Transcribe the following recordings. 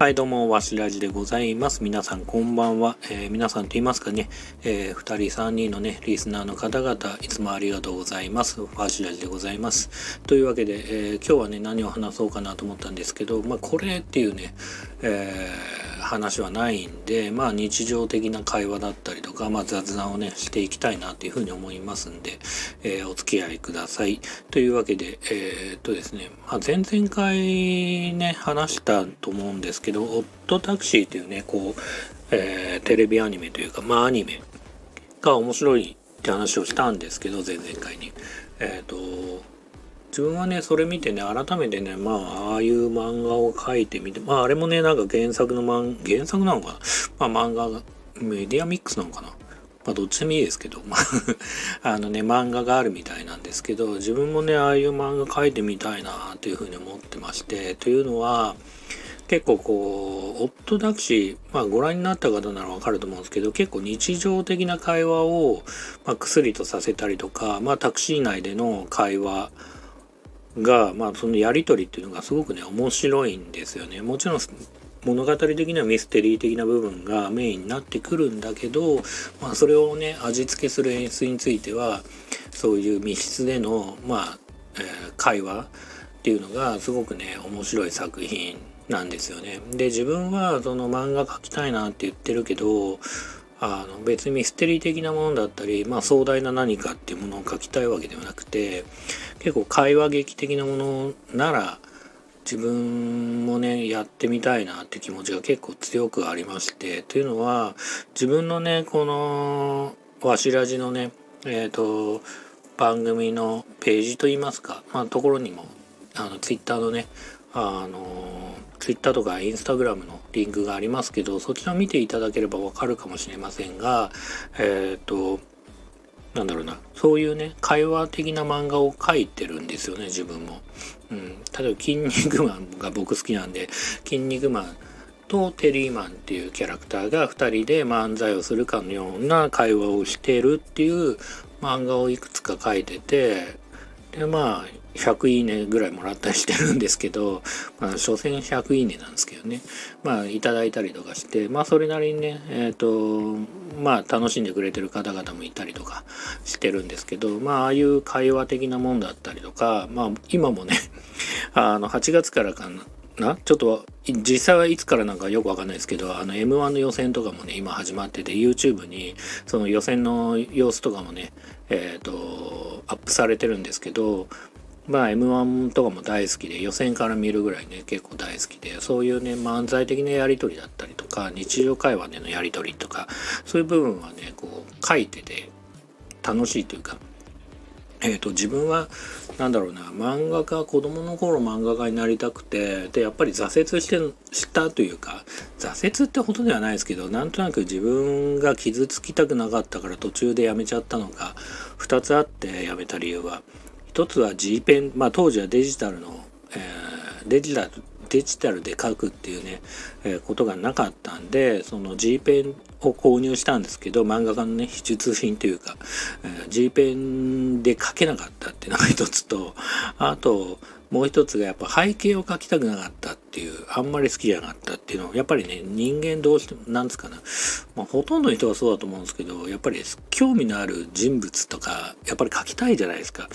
はい、どうも、わしらじでございます。皆さん、こんばんは。えー皆さんと言いますかね、えー、2人、3人のね、リスナーの方々、いつもありがとうございます。わしらじでございます。というわけで、えー今日はね、何を話そうかなと思ったんですけど、まあ、これっていうね、えー話はないんで、まあ、日常的な会話だったりとか、まあ、雑談をね、していきたいなというふうに思いますんで、えーお付き合いください。というわけで、えーっとですね、まあ、前々回ね、話したと思うんですけど、オットタクシーというね、こう、えーテレビアニメというか、まあ、アニメが面白いって話をしたんですけど、前々回に。えっと、自分はねそれ見てね改めてねまあああいう漫画を描いてみてまああれもねなんか原作の漫原作なのかな？まあ漫画メディアミックスなのかな？まあどっちでもいいですけどまあ あのね漫画があるみたいなんですけど自分もねああいう漫画描いてみたいなというふうに思ってましてというのは結構こうオットタクシー、まあ、ご覧になった方ならわかると思うんですけど結構日常的な会話を、まあ、薬とさせたりとか、まあ、タクシー内での会話が、まあ、そのやり取りっていうのがすごくね面白いんですよね。もちろん物語的にはミステリー的な部分がメインになってくるんだけど、まあ、それをね味付けする演出についてはそういう密室での、まあえー会話っていうのがすごくね面白い作品なんですよね。で自分はその漫画描きたいなって言ってるけどあの別にミステリー的なものだったり、まあ、壮大な何かっていうものを描きたいわけではなくて結構会話劇的なものなら自分もねやってみたいなって気持ちが結構強くありましてというのは自分のねこのわしらじのねえっ、と番組のページといいますか、まあ、ところにもあのツイッターのねあのツイッターとかインスタグラムのリンクがありますけどそちらを見ていただければわかるかもしれませんがえっ、となんだろうなそういうね会話的な漫画を描いてるんですよね自分も。うん、例えば「筋肉マン」が僕好きなんで「筋肉マン」とテリーマンっていうキャラクターが2人で漫才をするかのような会話をしてるっていう漫画をいくつか書いててでまあ100いいねぐらいもらったりしてるんですけど、まあ、所詮100いいねなんですけどね。まあいただいたりとかしてまあそれなりにねえっ、とまあ楽しんでくれてる方々もいたりとかしてるんですけどまあああいう会話的なもんだったりとかまあ今もね あの8月からかな？ちょっと実際はいつからなんかよくわかんないですけどあの m 1の予選とかもね今始まってて YouTube にその予選の様子とかもねえっ、とアップされてるんですけどまあ m 1とかも大好きで予選から見るぐらいね結構大好きでそういうね漫才的なやり取りだったりとか日常会話でのやり取りとかそういう部分はねこう書いてて楽しいというかえー、と自分はなんだろうな漫画家子供の頃漫画家になりたくてでやっぱり挫折してしたというか挫折ってほどではないですけどなんとなく自分が傷つきたくなかったから途中でやめちゃったのが2つあってやめた理由は。1つは G ペンまあ当時はデジタルの、えーデジタルデジタルで書くっていうね、えーことがなかったんでその G ペンを購入したんですけど漫画家のね必需品というか、えー G ペンで書けなかったっていうのが一つとあともう一つがやっぱ背景を描きたくなかったっていうあんまり好きじゃなかったっていうのをやっぱりね人間どうしてもなんですかな、まあ、ほとんどの人はそうだと思うんですけどやっぱり興味のある人物とかやっぱり描きたいじゃないですか。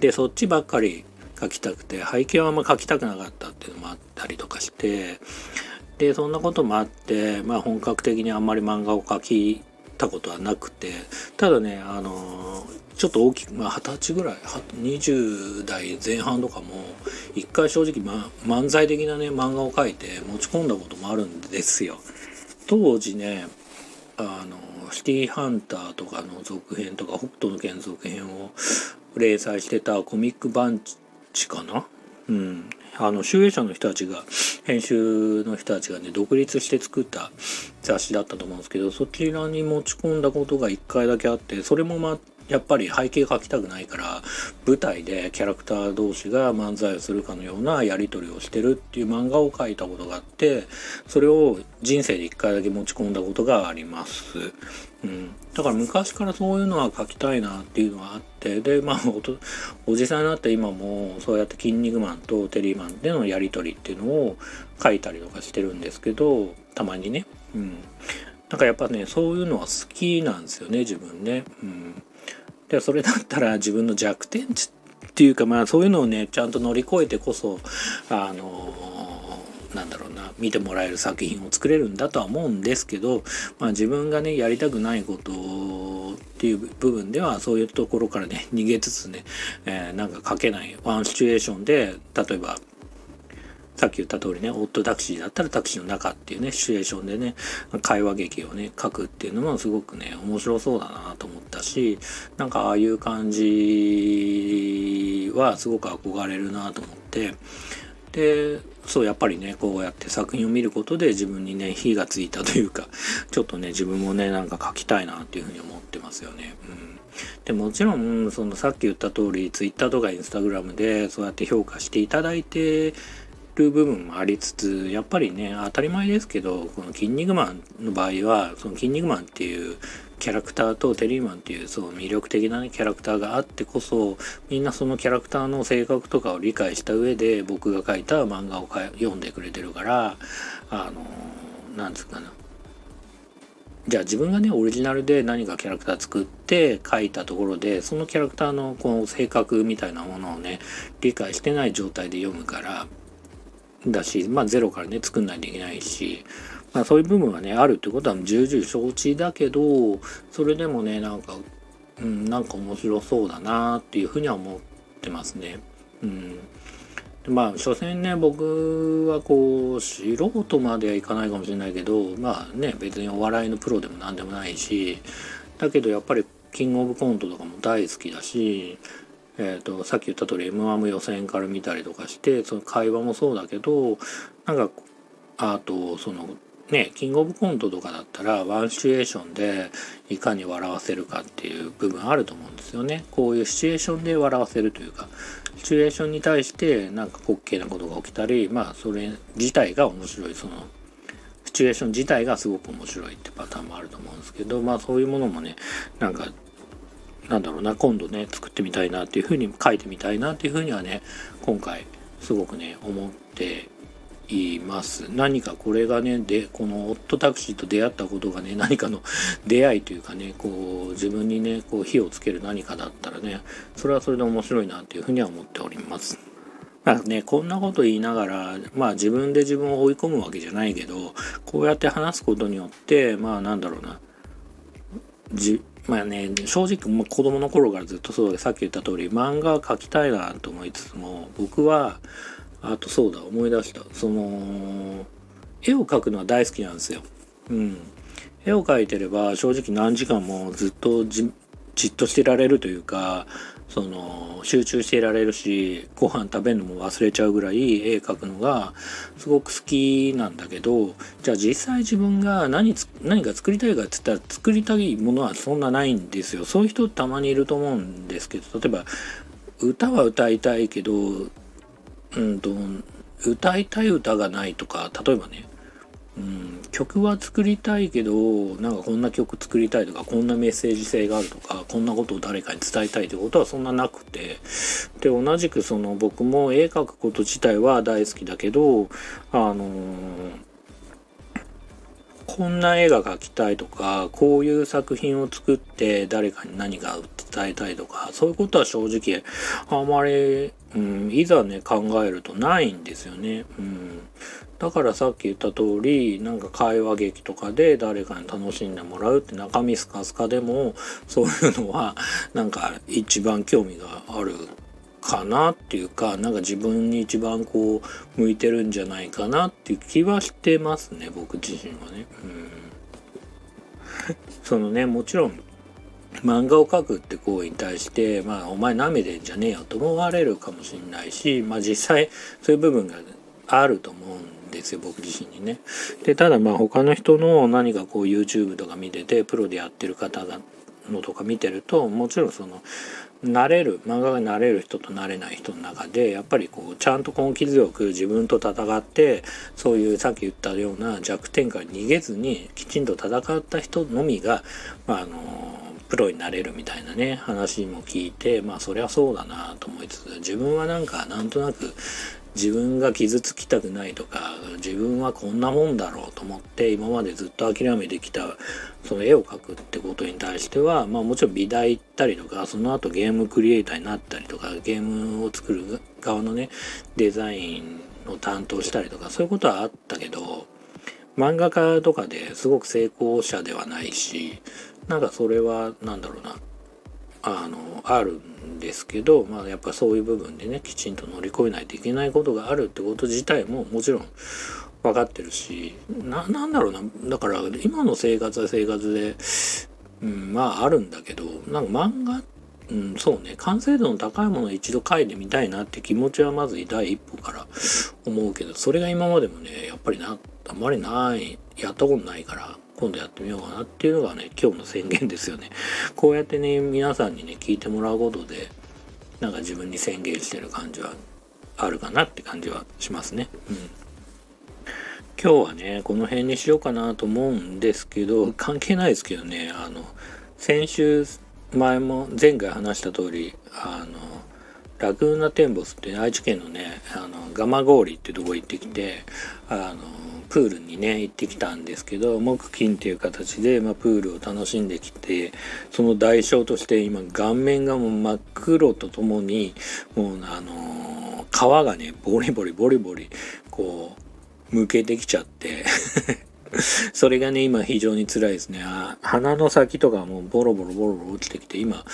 でそっちばっかり描きたくて背景はあんま描きたくなかったっていうのもあったりとかしてでそんなこともあって、まあ、本格的にあんまり漫画を描きたことはなくてただねあのちょっと大きくまあ歳ぐらい20代前半とかも一回正直、ま、漫才的なね漫画を描いて持ち込んだこともあるんですよ。当時ねあのシティーハンターとかの続編とか北斗の拳続編を連載してたコミックバちかな？うん。あの集英社の人たちが編集の人たちがね独立して作った雑誌だったと思うんですけどそちらに持ち込んだことが1回だけあってそれもまやっぱり背景描きたくないから舞台でキャラクター同士が漫才をするかのようなやり取りをしてるっていう漫画を描いたことがあってそれを人生で一回だけ持ち込んだことがあります。うん、だから昔からそういうのは描きたいなっていうのはあってでまあおじさんになって今もそうやって「筋肉マン」と「テリーマン」でのやり取りっていうのを書いたりとかしてるんですけどたまにね。うん、なんかやっぱねそういうのは好きなんですよね自分ね。うんでそれだったら自分の弱点っていうかまあそういうのをねちゃんと乗り越えてこそあのなんだろうな見てもらえる作品を作れるんだとは思うんですけど、まあ、自分がねやりたくないことっていう部分ではそういうところからね逃げつつね、えー、なんか書けないワンシチュエーションで例えばさっき言った通りね、オットタクシーだったらタクシーの中っていうね、シチュエーションでね、会話劇をね、書くっていうのもすごくね、面白そうだなと思ったし、なんかああいう感じはすごく憧れるなと思って、で、そうやっぱりね、こうやって作品を見ることで自分にね、火がついたというか、ちょっとね、自分もね、なんか書きたいなっていうふうに思ってますよね。うんでもちろんそのさっき言った通り Twitter とか Instagram でそうやって評価していただいてる部分もありつつやっぱりね当たり前ですけどこの「キン肉マン」の場合はその「キン肉マン」っていうキャラクターとテリーマンっていうそう魅力的な、ね、キャラクターがあってこそみんなそのキャラクターの性格とかを理解した上で僕が書いた漫画を読んでくれてるからあのなんつうかな。じゃあ自分がねオリジナルで何かキャラクター作って書いたところでそのキャラクターのこの性格みたいなものをね理解してない状態で読むからだし、まあ、ゼロからね作んないといけないし、まあ、そういう部分はねあるってことは重々承知だけどそれでもねなんか、うん、なんか面白そうだなっていうふうには思ってますね。うんまあ所詮ね僕はこう素人まではいかないかもしれないけどまあね別にお笑いのプロでも何でもないしだけどやっぱりキングオブコントとかも大好きだしえーと、さっき言った通り m 1も予選から見たりとかしてその会話もそうだけどなんかあとそのねキングオブコントとかだったらワンシチュエーションでいかに笑わせるかっていう部分あると思うんですよね。こういうシチュエーションで笑わせるというかシチュエーションに対してなんか滑稽なことが起きたりまあそれ自体が面白いそのシチュエーション自体がすごく面白いってパターンもあると思うんですけどまあそういうものもねなんかなんだろうな今度ね作ってみたいなっていうふうに書いてみたいなっていうふうにはね今回すごくね思っています何かこれがねでこのオットタクシーと出会ったことがね何かの 出会いというかねこう自分にねこう火をつける何かだったらねそれはそれで面白いなっていうふうには思っております。まあね、こんなこと言いながら、まあ自分で自分を追い込むわけじゃないけど、こうやって話すことによって、まあなんだろうな、じまあね正直もう子供の頃からずっとそうでさっき言った通り漫画描きたいなと思いつつも僕はあとそうだ思い出した。その絵を描くのは大好きなんですよ。うん、絵を描いてれば正直何時間もずっとじっとしてられるというかその集中していられるしご飯食べるのも忘れちゃうぐらい絵描くのがすごく好きなんだけどじゃあ実際自分が何何か作りたいかって言ったら作りたいものはそんなないんですよ。そういう人たまにいると思うんですけど例えば歌は歌いたいけどうんと歌いたい歌がないとか例えばねうん、曲は作りたいけどなんかこんな曲作りたいとかこんなメッセージ性があるとかこんなことを誰かに伝えたいってことはそんななくて。で同じくその僕も絵描くこと自体は大好きだけどあのー、こんな絵が描きたいとかこういう作品を作って誰かに何か伝えたいとかそういうことは正直あまり、うん、いざね考えるとないんですよね。うんだからさっき言った通りなんか会話劇とかで誰かに楽しんでもらうって中身スカスカでもそういうのはなんか一番興味があるかなっていうかなんか自分に一番こう向いてるんじゃないかなっていう気はしてますね僕自身はね。うん そのねもちろん漫画を描くって行為に対してまあお前舐めてんじゃねえよと思われるかもしれないしまあ実際そういう部分があると思うんですよ僕自身にね。でただまあ他の人の何かこう YouTube とか見ててプロでやってる方のとか見てるともちろんその慣れる漫画が慣れる人と慣れない人の中でやっぱりこうちゃんと根気強く自分と戦ってそういうさっき言ったような弱点から逃げずにきちんと戦った人のみが、まあ、あのプロになれるみたいなね話も聞いてまあそりゃそうだなと思いつつ自分はなんかなんとなく自分が傷つきたくないとか自分はこんなもんだろうと思って今までずっと諦めてきたその絵を描くってことに対してはまあもちろん美大行ったりとかその後ゲームクリエイターになったりとかゲームを作る側のねデザインを担当したりとかそういうことはあったけど漫画家とかですごく成功者ではないしなんかそれは何だろうな。あのあるんですけど、まあ、やっぱそういう部分でねきちんと乗り越えないといけないことがあるってこと自体ももちろん分かってるしななんだろうなだから今の生活は生活で、うん、まああるんだけどなんか漫画うん、そうね完成度の高いものを一度書いてみたいなって気持ちはまず第一歩から思うけどそれが今までもねやっぱりなあんまりないやったことないから今度やってみようかなっていうのがね今日の宣言ですよね。こうやってね皆さんにね聞いてもらうことでなんか自分に宣言してる感じはあるかなって感じはしますね。うん。今日はねこの辺にしようかなと思うんですけど関係ないですけどねあの先週前も前回話した通りあのラグーナテンボスって愛知県のねあの蒲郡ってとこ行ってきてあのプールにね行ってきたんですけど木金っていう形で、まあ、プールを楽しんできてその代償として今顔面がもう真っ黒とともにもうあの皮がねボリボリボリボリこうむけてきちゃって。それがね今非常に辛いですね。鼻の先とかもうボロボロボロボロ落ちてきて今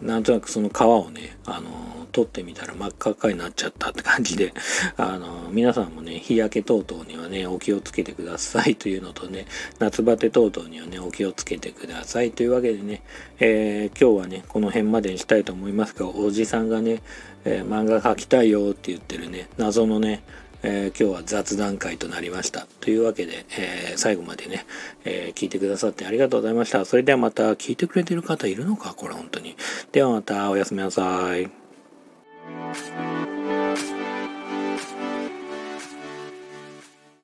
なんとなくその皮をねあの取ってみたら真っ赤っかになっちゃったって感じで、あの、皆さんもね、日焼け等々にはね、お気をつけてくださいというのとね、夏バテ等々にはね、お気をつけてくださいというわけでね、えー、今日はね、この辺までにしたいと思いますが、おじさんがね、え、漫画描きたいよって言ってるね、謎のね、えー、今日は雑談会となりました。というわけで、えー、最後までね、えー、聞いてくださってありがとうございました。それではまた聞いてくれてる方いるのか？これ本当に。ではまたおやすみなさい。